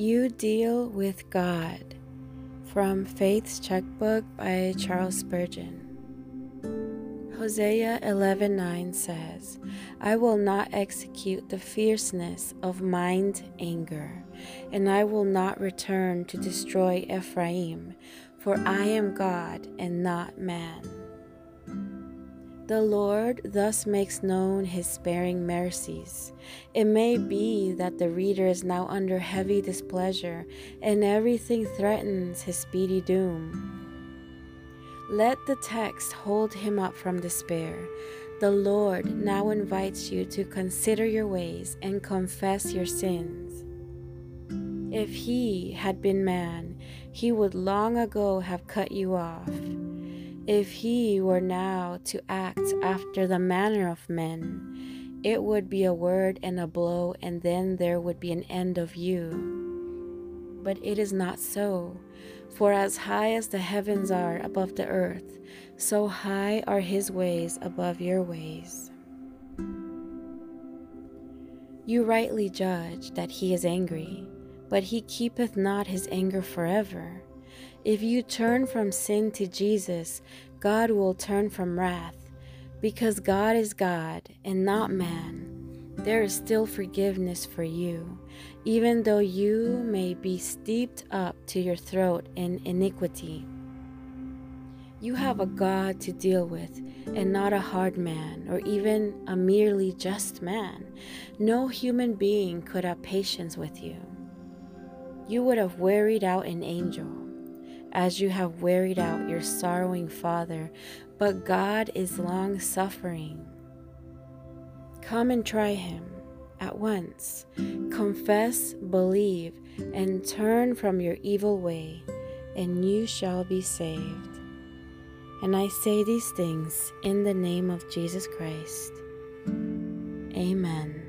You Deal with God from Faith's Checkbook by Charles Spurgeon. Hosea 11:9 says, I will not execute the fierceness of mind anger, and I will not return to destroy Ephraim, for I am God and not man. The Lord thus makes known his sparing mercies. It may be that the reader is now under heavy displeasure, and everything threatens his speedy doom. Let the text hold him up from despair. The Lord now invites you to consider your ways and confess your sins. If he had been man, he would long ago have cut you off. If he were now to act after the manner of men, it would be a word and a blow, and then there would be an end of you. But it is not so, for as high as the heavens are above the earth, so high are his ways above your ways. You rightly judge that he is angry, but he keepeth not his anger forever. If you turn from sin to Jesus, God will turn from wrath. Because God is God and not man, there is still forgiveness for you, even though you may be steeped up to your throat in iniquity. You have a God to deal with, and not a hard man, or even a merely just man. No human being could have patience with you. You would have wearied out an angel as you have wearied out your sorrowing father, but God is long suffering. Come and try him at once. Confess, believe, and turn from your evil way, and you shall be saved. And I say these things in the name of Jesus Christ. Amen.